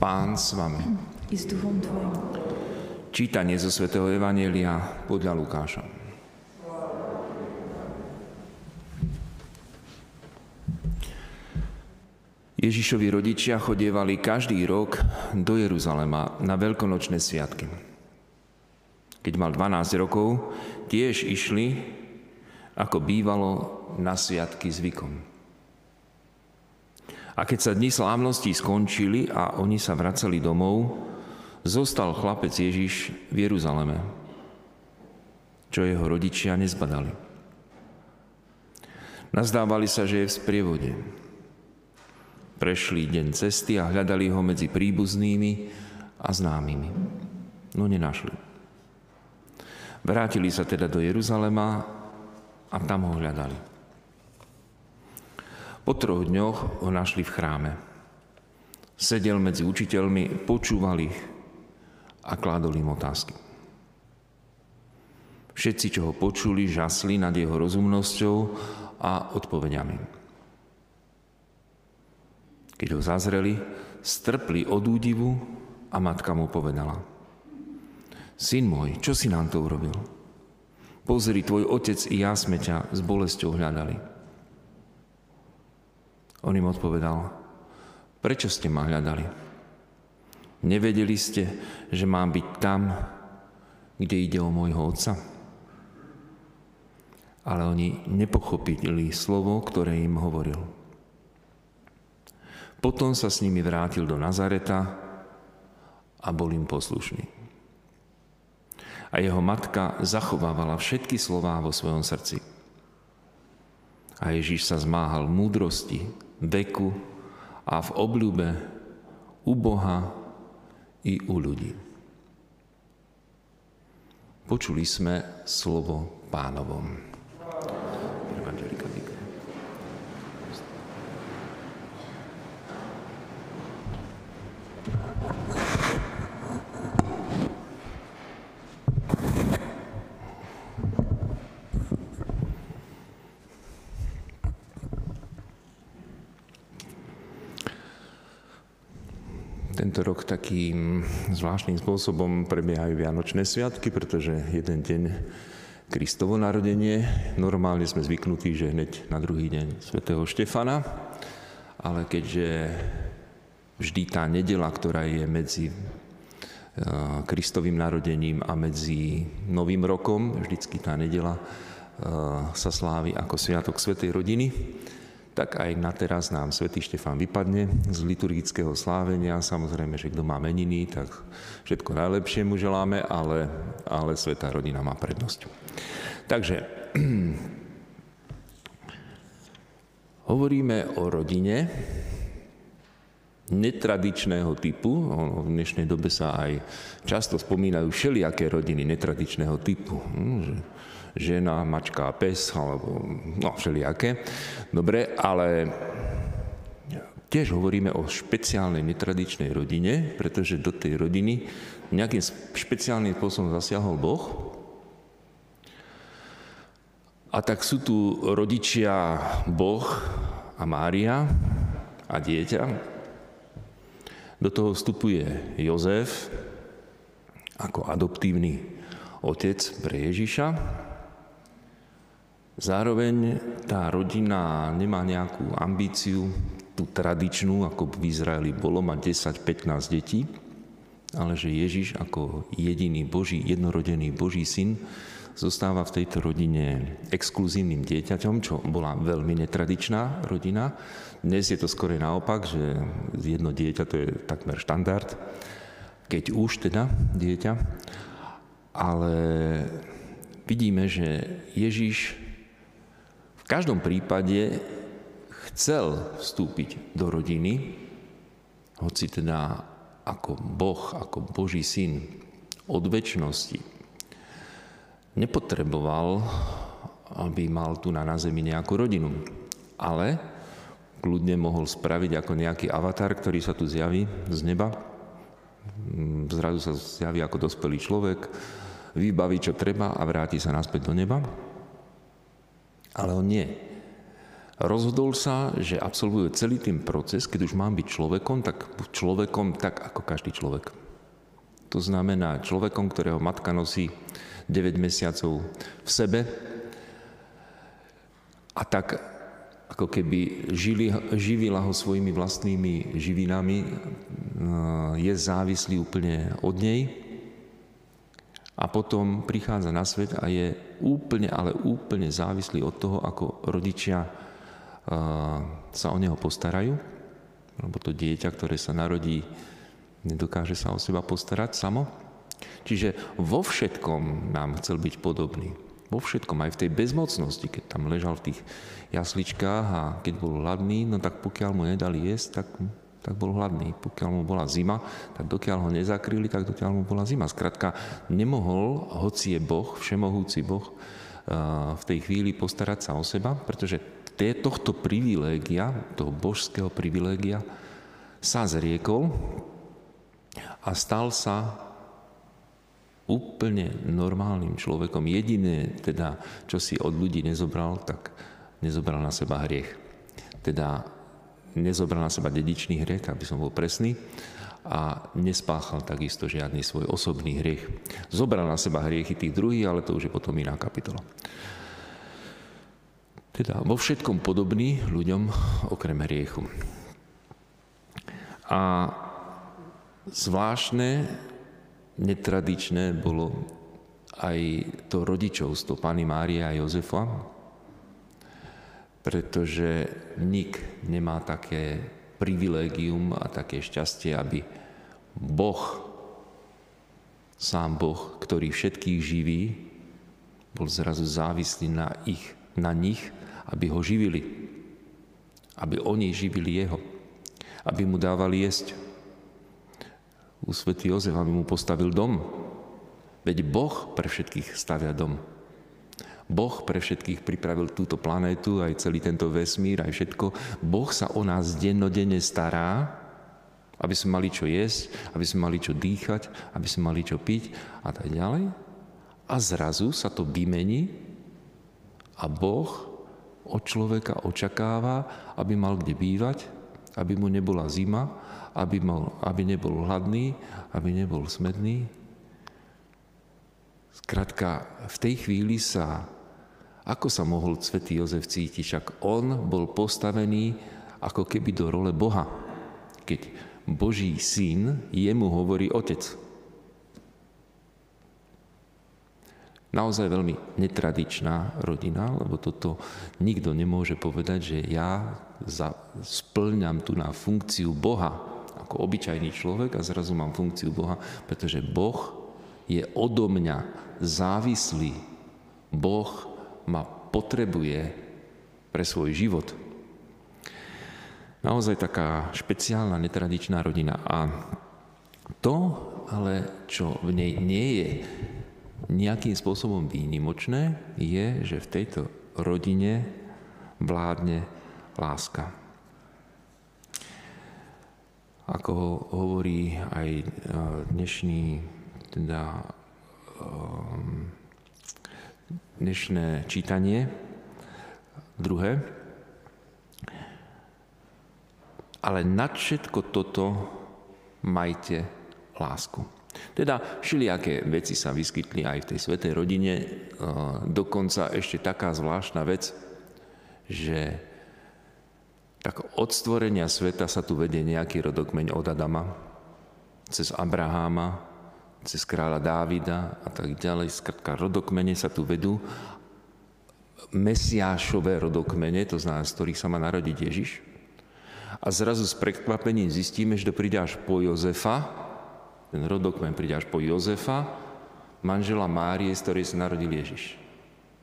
Pán s vami. I s duchom tvojim. Čítanie zo svätého Evanielia podľa Lukáša. Ježišovi rodičia chodievali každý rok do Jeruzalema na veľkonočné sviatky. Keď mal 12 rokov, tiež išli, ako bývalo, na sviatky zvykom. A keď sa dni slávností skončili a oni sa vracali domov, zostal chlapec Ježiš v Jeruzaleme, čo jeho rodičia nezbadali. Nazdávali sa, že je v sprievode. Prešli deň cesty a hľadali ho medzi príbuznými a známymi. No nenašli. Vrátili sa teda do Jeruzalema a tam ho hľadali. Po troch dňoch ho našli v chráme. Sedel medzi učiteľmi, počúval ich a kládol im otázky. Všetci, čo ho počuli, žasli nad jeho rozumnosťou a odpovediami. Keď ho zazreli, strpli od údivu a matka mu povedala. Syn môj, čo si nám to urobil? Pozri, tvoj otec i ja sme ťa s bolesťou hľadali. On im odpovedal, prečo ste ma hľadali? Nevedeli ste, že mám byť tam, kde ide o môjho otca? Ale oni nepochopili slovo, ktoré im hovoril. Potom sa s nimi vrátil do Nazareta a bol im poslušný. A jeho matka zachovávala všetky slová vo svojom srdci. A Ježiš sa zmáhal múdrosti, veku a v obľúbe u Boha i u ľudí. Počuli sme slovo pánovom. Tento rok takým zvláštnym spôsobom prebiehajú Vianočné sviatky, pretože jeden deň Kristovo narodenie. Normálne sme zvyknutí, že hneď na druhý deň svätého Štefana, ale keďže vždy tá nedela, ktorá je medzi eh, Kristovým narodením a medzi Novým rokom, vždycky tá nedela eh, sa slávi ako Sviatok Svetej rodiny, tak aj na teraz nám svätý Štefán vypadne z liturgického slávenia. Samozrejme, že kto má meniny, tak všetko najlepšie mu želáme, ale, ale svetá rodina má prednosť. Takže hovoríme o rodine netradičného typu. V dnešnej dobe sa aj často spomínajú všelijaké rodiny netradičného typu. Hm, žena, mačka a pes, alebo no, všelijaké. Dobre, ale tiež hovoríme o špeciálnej netradičnej rodine, pretože do tej rodiny nejakým špeciálnym spôsobom zasiahol Boh. A tak sú tu rodičia Boh a Mária a dieťa. Do toho vstupuje Jozef ako adoptívny otec pre Ježiša. Zároveň tá rodina nemá nejakú ambíciu, tú tradičnú, ako v Izraeli bolo, mať 10-15 detí, ale že Ježiš ako jediný Boží, jednorodený Boží syn zostáva v tejto rodine exkluzívnym dieťaťom, čo bola veľmi netradičná rodina. Dnes je to skôr naopak, že jedno dieťa to je takmer štandard, keď už teda dieťa. Ale vidíme, že Ježiš každom prípade chcel vstúpiť do rodiny, hoci teda ako Boh, ako Boží syn od väčšnosti nepotreboval, aby mal tu na, zemi nejakú rodinu. Ale kľudne mohol spraviť ako nejaký avatar, ktorý sa tu zjaví z neba. Zrazu sa zjaví ako dospelý človek, vybaví, čo treba a vráti sa naspäť do neba. Ale on nie. rozhodol sa, že absolvuje celý tým proces, keď už mám byť človekom, tak človekom tak ako každý človek. To znamená človekom, ktorého matka nosí 9 mesiacov v sebe. A tak ako keby žili, živila ho svojimi vlastnými živinami, eh, je závislý úplne od nej. A potom prichádza na svet a je úplne, ale úplne závislý od toho, ako rodičia eh, sa o neho postarajú, lebo to dieťa, ktoré sa narodí, nedokáže sa o seba postarať samo. Čiže vo všetkom nám chcel byť podobný. Vo všetkom, aj v tej bezmocnosti, keď tam ležal v tých jasličkách a keď bol hladný, no tak pokiaľ mu nedali jesť, tak, tak bol hladný. Pokiaľ mu bola zima, tak dokiaľ ho nezakryli, tak dokiaľ mu bola zima. Skrátka, nemohol, hoci je Boh, všemohúci Boh, v tej chvíli postarať sa o seba, pretože tohto privilégia, toho božského privilégia, sa zriekol a stal sa úplne normálnym človekom. Jediné, teda, čo si od ľudí nezobral, tak nezobral na seba hriech. Teda nezobral na seba dedičný hriech, aby som bol presný, a nespáchal takisto žiadny svoj osobný hriech. Zobral na seba hriechy tých druhých, ale to už je potom iná kapitola. Teda vo všetkom podobný ľuďom okrem hriechu. A zvláštne netradičné bolo aj to rodičovstvo Pany Márie a Jozefa, pretože nik nemá také privilégium a také šťastie, aby Boh, sám Boh, ktorý všetkých živí, bol zrazu závislý na, ich, na nich, aby ho živili. Aby oni živili jeho. Aby mu dávali jesť u svätý Jozef, aby mu postavil dom. Veď Boh pre všetkých stavia dom. Boh pre všetkých pripravil túto planétu, aj celý tento vesmír, aj všetko. Boh sa o nás dennodenne stará, aby sme mali čo jesť, aby sme mali čo dýchať, aby sme mali čo piť a tak ďalej. A zrazu sa to vymení a Boh od človeka očakáva, aby mal kde bývať, aby mu nebola zima, aby, mal, aby nebol hladný, aby nebol smedný. Skrátka, v tej chvíli sa, ako sa mohol svätý Jozef cítiť, však on bol postavený ako keby do role Boha. Keď Boží syn jemu hovorí otec. Naozaj veľmi netradičná rodina, lebo toto nikto nemôže povedať, že ja za, splňam tu na funkciu Boha ako obyčajný človek a zrazu mám funkciu Boha, pretože Boh je odo mňa závislý. Boh ma potrebuje pre svoj život. Naozaj taká špeciálna, netradičná rodina. A to, ale čo v nej nie je nejakým spôsobom výnimočné, je, že v tejto rodine vládne láska ako hovorí aj e, dnešný, teda, ehm, dnešné čítanie, druhé. Ale nad všetko toto majte lásku. Teda všelijaké veci sa vyskytli aj v tej svetej rodine, e, dokonca ešte taká zvláštna vec, že od stvorenia sveta sa tu vedie nejaký rodokmeň od Adama, cez Abraháma, cez kráľa Dávida a tak ďalej. Skratka, rodokmene sa tu vedú. Mesiášové rodokmene, to znamená, z ktorých sa má narodiť Ježiš. A zrazu s prekvapením zistíme, že to až po Jozefa, ten rodokmen až po Jozefa, manžela Márie, z ktorej sa narodil Ježiš.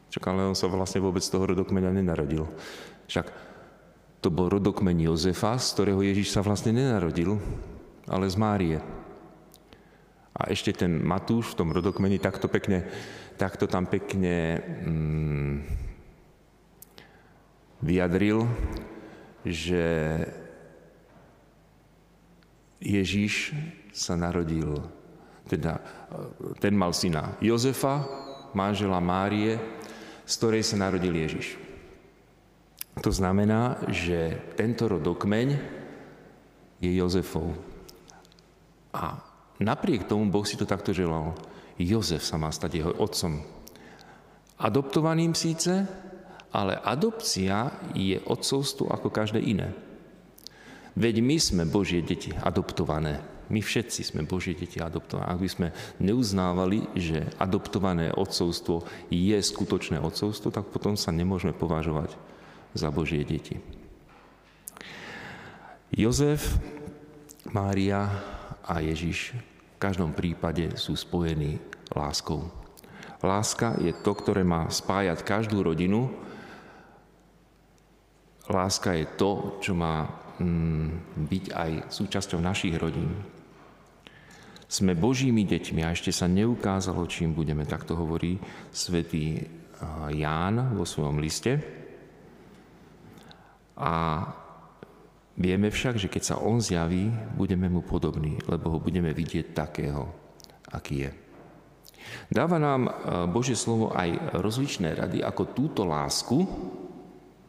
Čak ale on sa vlastne vôbec z toho rodokmeňa nenarodil. Však to bol rodokmeň Jozefa, z ktorého Ježiš sa vlastne nenarodil, ale z Márie. A ešte ten Matúš v tom rodokmeni takto pekne, takto tam pekne mm, vyjadril, že Ježiš sa narodil, teda ten mal syna Jozefa, manžela Márie, z ktorej sa narodil Ježiš. To znamená, že tento rodokmeň je Jozefov. A napriek tomu Boh si to takto želal. Jozef sa má stať jeho otcom. Adoptovaným síce, ale adopcia je otcovstvo ako každé iné. Veď my sme Božie deti, adoptované. My všetci sme Božie deti adoptované. Ak by sme neuznávali, že adoptované otcovstvo je skutočné otcovstvo, tak potom sa nemôžeme považovať za Božie deti. Jozef, Mária a Ježiš v každom prípade sú spojení láskou. Láska je to, ktoré má spájať každú rodinu. Láska je to, čo má Mm, byť aj súčasťou našich rodín. Sme Božími deťmi a ešte sa neukázalo, čím budeme, tak to hovorí svätý Ján vo svojom liste. A vieme však, že keď sa On zjaví, budeme Mu podobní, lebo Ho budeme vidieť takého, aký je. Dáva nám Božie slovo aj rozličné rady, ako túto lásku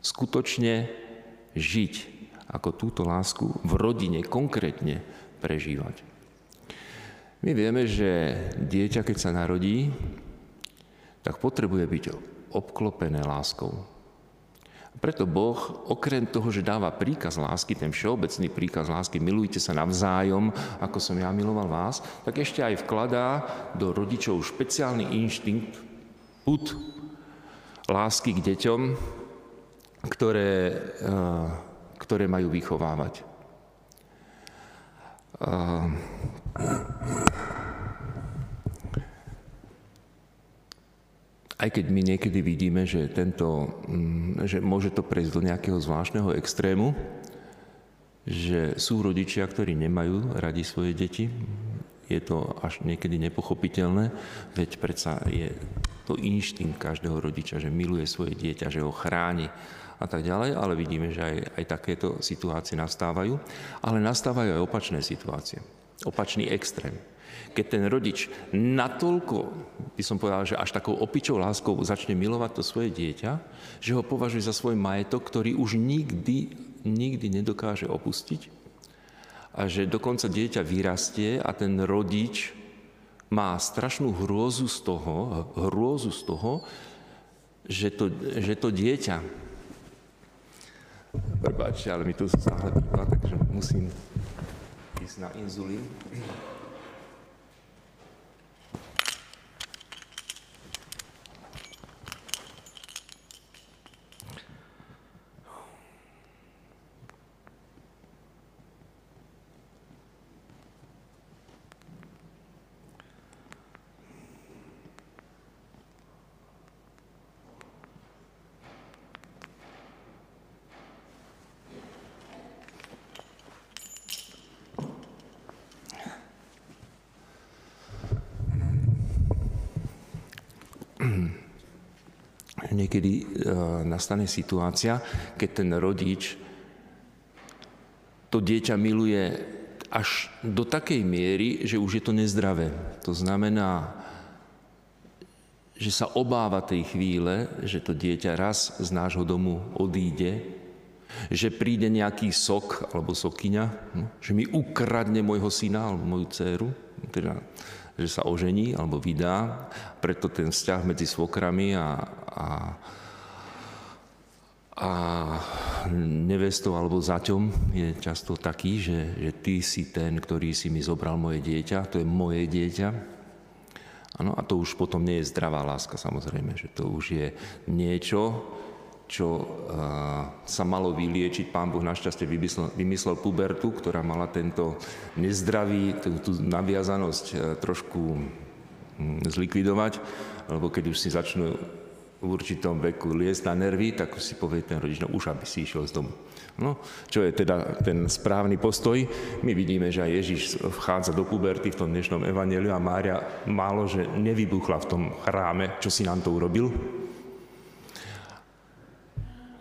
skutočne žiť ako túto lásku v rodine konkrétne prežívať. My vieme, že dieťa, keď sa narodí, tak potrebuje byť obklopené láskou. Preto Boh, okrem toho, že dáva príkaz lásky, ten všeobecný príkaz lásky, milujte sa navzájom, ako som ja miloval vás, tak ešte aj vkladá do rodičov špeciálny inštinkt, put lásky k deťom, ktoré eh, ktoré majú vychovávať. Aj keď my niekedy vidíme, že, tento, mm, že môže to prejsť do nejakého zvláštneho extrému, že sú rodičia, ktorí nemajú radi svoje deti, je to až niekedy nepochopiteľné, veď predsa je to inštinkt každého rodiča, že miluje svoje dieťa, že ho chráni a tak ďalej, ale vidíme, že aj, aj takéto situácie nastávajú. Ale nastávajú aj opačné situácie, opačný extrém. Keď ten rodič natoľko, by som povedal, že až takou opičou láskou začne milovať to svoje dieťa, že ho považuje za svoj majetok, ktorý už nikdy, nikdy nedokáže opustiť a že dokonca dieťa vyrastie a ten rodič má strašnú hrôzu z toho, hrôzu z toho, že to, že to dieťa Prepáčte, ale mi tu zahľadila, takže musím ísť na inzulín. niekedy e, nastane situácia, keď ten rodič to dieťa miluje až do takej miery, že už je to nezdravé. To znamená, že sa obáva tej chvíle, že to dieťa raz z nášho domu odíde, že príde nejaký sok alebo sokyňa, no, že mi ukradne môjho syna alebo moju dceru, teda že sa ožení alebo vydá. Preto ten vzťah medzi svokrami a, a, a nevestou alebo zaťom je často taký, že, že ty si ten, ktorý si mi zobral moje dieťa, to je moje dieťa. Ano, a to už potom nie je zdravá láska, samozrejme, že to už je niečo, čo sa malo vyliečiť. Pán Boh našťastie vymyslel, vymyslel pubertu, ktorá mala tento nezdravý, tú, tú naviazanosť e, trošku mm, zlikvidovať, lebo keď už si začnú v určitom veku liesť na nervy, tak si povie ten rodič, no už aby si išiel z domu. No, čo je teda ten správny postoj. My vidíme, že aj Ježiš vchádza do puberty v tom dnešnom evaneliu a Mária málo, že nevybuchla v tom chráme, čo si nám to urobil,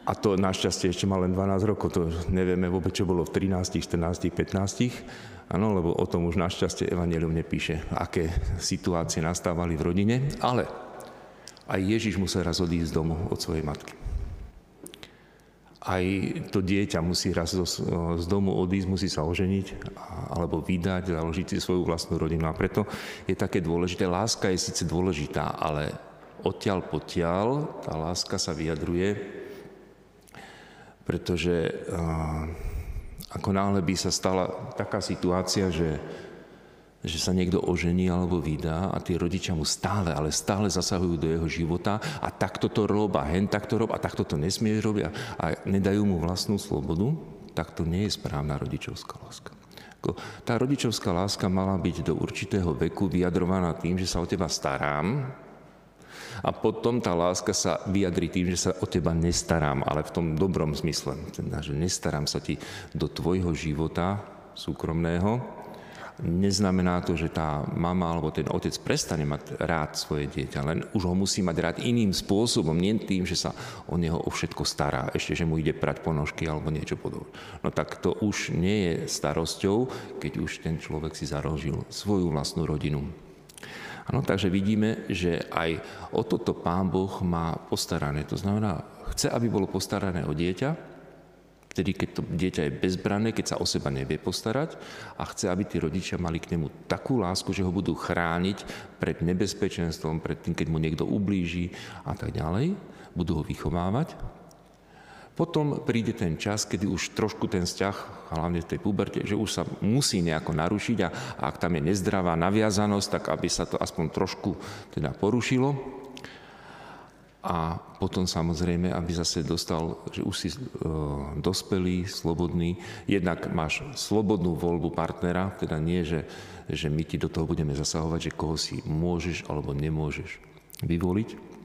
a to našťastie ešte má len 12 rokov, to nevieme vôbec, čo bolo v 13, 14, 15. Áno, lebo o tom už našťastie Evangelium nepíše, aké situácie nastávali v rodine, ale aj Ježiš musel raz odísť z domu od svojej matky. aj to dieťa musí raz z, domu odísť, musí sa oženiť alebo vydať, založiť si svoju vlastnú rodinu. A preto je také dôležité. Láska je síce dôležitá, ale odtiaľ potiaľ tá láska sa vyjadruje, pretože ako náhle by sa stala taká situácia, že že sa niekto ožení alebo vydá a tí rodičia mu stále, ale stále zasahujú do jeho života a takto to rob a hen takto rob a takto to nesmieš robiť a, a nedajú mu vlastnú slobodu, tak to nie je správna rodičovská láska. Tá rodičovská láska mala byť do určitého veku vyjadrovaná tým, že sa o teba starám, a potom tá láska sa vyjadrí tým, že sa o teba nestarám, ale v tom dobrom zmysle. Teda, že nestarám sa ti do tvojho života súkromného, neznamená to, že tá mama alebo ten otec prestane mať rád svoje dieťa, len už ho musí mať rád iným spôsobom, nie tým, že sa o neho o všetko stará, ešte, že mu ide prať ponožky alebo niečo podobné. No tak to už nie je starosťou, keď už ten človek si zarožil svoju vlastnú rodinu. Ano, takže vidíme, že aj o toto Pán Boh má postarané. To znamená, chce, aby bolo postarané o dieťa, vtedy, keď to dieťa je bezbranné, keď sa o seba nevie postarať a chce, aby tí rodičia mali k nemu takú lásku, že ho budú chrániť pred nebezpečenstvom, pred tým, keď mu niekto ublíži a tak ďalej, budú ho vychovávať. Potom príde ten čas, kedy už trošku ten vzťah, hlavne v tej puberte, že už sa musí nejako narušiť a, a ak tam je nezdravá naviazanosť, tak aby sa to aspoň trošku teda porušilo a potom samozrejme, aby zase dostal, že už si e, dospelý, slobodný. Jednak máš slobodnú voľbu partnera, teda nie, že, že my ti do toho budeme zasahovať, že koho si môžeš alebo nemôžeš vyvoliť.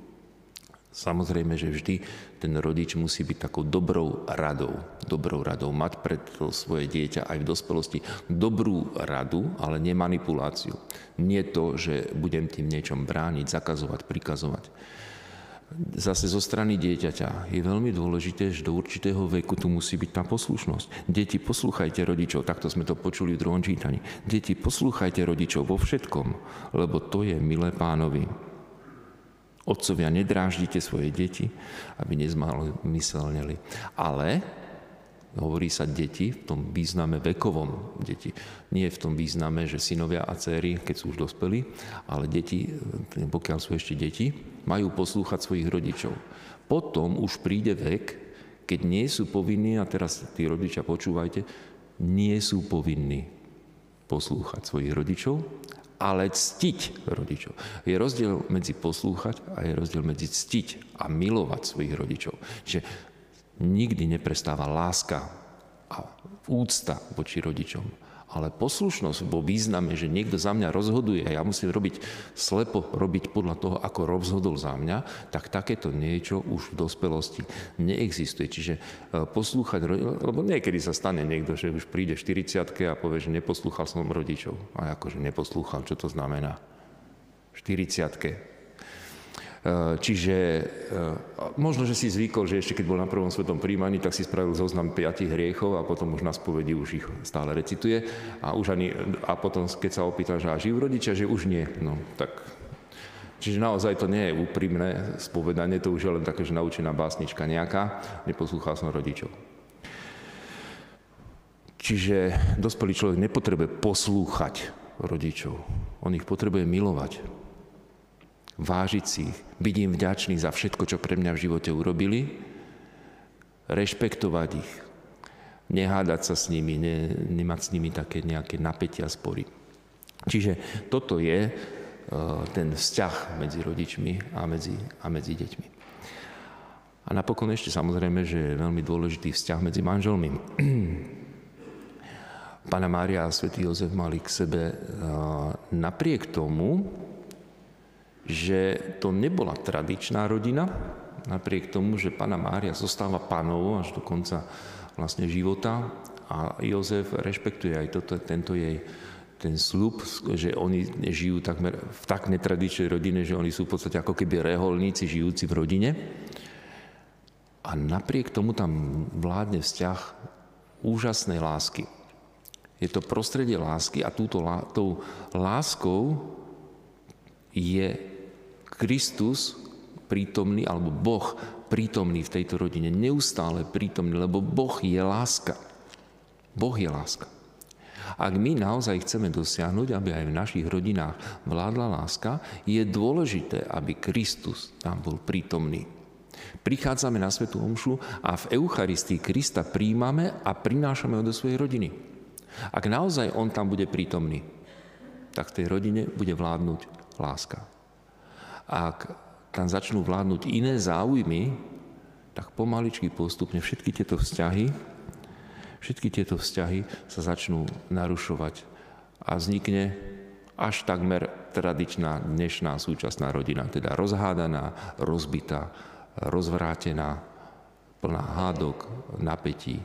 Samozrejme, že vždy ten rodič musí byť takou dobrou radou, dobrou radou, mať pred to svoje dieťa aj v dospelosti dobrú radu, ale nie manipuláciu. Nie to, že budem tým niečom brániť, zakazovať, prikazovať zase zo strany dieťaťa je veľmi dôležité, že do určitého veku tu musí byť tá poslušnosť. Deti, poslúchajte rodičov, takto sme to počuli v druhom čítaní. Deti, poslúchajte rodičov vo všetkom, lebo to je milé pánovi. Otcovia, nedráždite svoje deti, aby nezmyselneli. Ale Hovorí sa deti v tom význame vekovom deti. Nie v tom význame, že synovia a céry, keď sú už dospelí, ale deti, pokiaľ sú ešte deti, majú poslúchať svojich rodičov. Potom už príde vek, keď nie sú povinní, a teraz tí rodičia počúvajte, nie sú povinní poslúchať svojich rodičov, ale ctiť rodičov. Je rozdiel medzi poslúchať a je rozdiel medzi ctiť a milovať svojich rodičov. Čiže nikdy neprestáva láska a úcta voči rodičom. Ale poslušnosť vo význame, že niekto za mňa rozhoduje a ja musím robiť slepo, robiť podľa toho, ako rozhodol za mňa, tak takéto niečo už v dospelosti neexistuje. Čiže e, poslúchať, lebo niekedy sa stane niekto, že už príde 40 a povie, že neposlúchal som rodičov. A akože neposlúchal, čo to znamená? 40 Eh, čiže eh, možno, že si zvykol, že ešte keď bol na prvom svetom príjmaní, tak si spravil zoznam piatich hriechov a potom už na spovedi už ich stále recituje. A, už ani, a potom, keď sa opýtal, že a žijú rodičia, že už nie. No, tak Čiže naozaj to nie je úprimné spovedanie, to už je len také, že naučená básnička nejaká, neposlúchal som rodičov. Čiže dospelý človek nepotrebuje poslúchať rodičov, on ich potrebuje milovať vážiť si ich, byť im vďačný za všetko, čo pre mňa v živote urobili, rešpektovať ich, nehádať sa s nimi, ne, nemať s nimi také nejaké napätia, spory. Čiže toto je uh, ten vzťah medzi rodičmi a medzi, a medzi deťmi. A napokon ešte samozrejme, že je veľmi dôležitý vzťah medzi manželmi. Pana Mária a svätý Jozef mali k sebe uh, napriek tomu, že to nebola tradičná rodina, napriek tomu, že pána Mária zostáva panou až do konca vlastne života a Jozef rešpektuje aj toto, tento jej ten slub, že oni žijú takmer v tak netradičnej rodine, že oni sú v podstate ako keby reholníci žijúci v rodine. A napriek tomu tam vládne vzťah úžasnej lásky. Je to prostredie lásky a túto tou láskou je Kristus prítomný, alebo Boh prítomný v tejto rodine, neustále prítomný, lebo Boh je láska. Boh je láska. Ak my naozaj chceme dosiahnuť, aby aj v našich rodinách vládla láska, je dôležité, aby Kristus tam bol prítomný. Prichádzame na Svetú Omšu a v Eucharistii Krista príjmame a prinášame ho do svojej rodiny. Ak naozaj on tam bude prítomný, tak v tej rodine bude vládnuť láska. Ak tam začnú vládnuť iné záujmy, tak pomaličky postupne všetky tieto vzťahy, všetky tieto vzťahy sa začnú narušovať a vznikne až takmer tradičná dnešná súčasná rodina, teda rozhádaná, rozbitá, rozvrátená, plná hádok, napätí,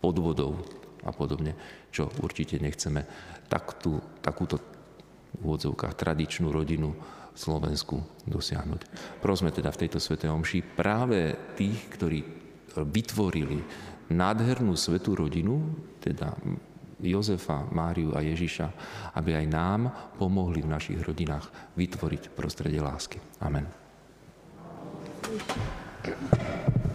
podvodov a podobne, čo určite nechceme. Tak tú, takúto v úvodzovkách tradičnú rodinu Slovensku dosiahnuť. Prosme teda v tejto Svetej Omši práve tých, ktorí vytvorili nádhernú svetú rodinu, teda Jozefa, Máriu a Ježiša, aby aj nám pomohli v našich rodinách vytvoriť prostredie lásky. Amen. Thank you.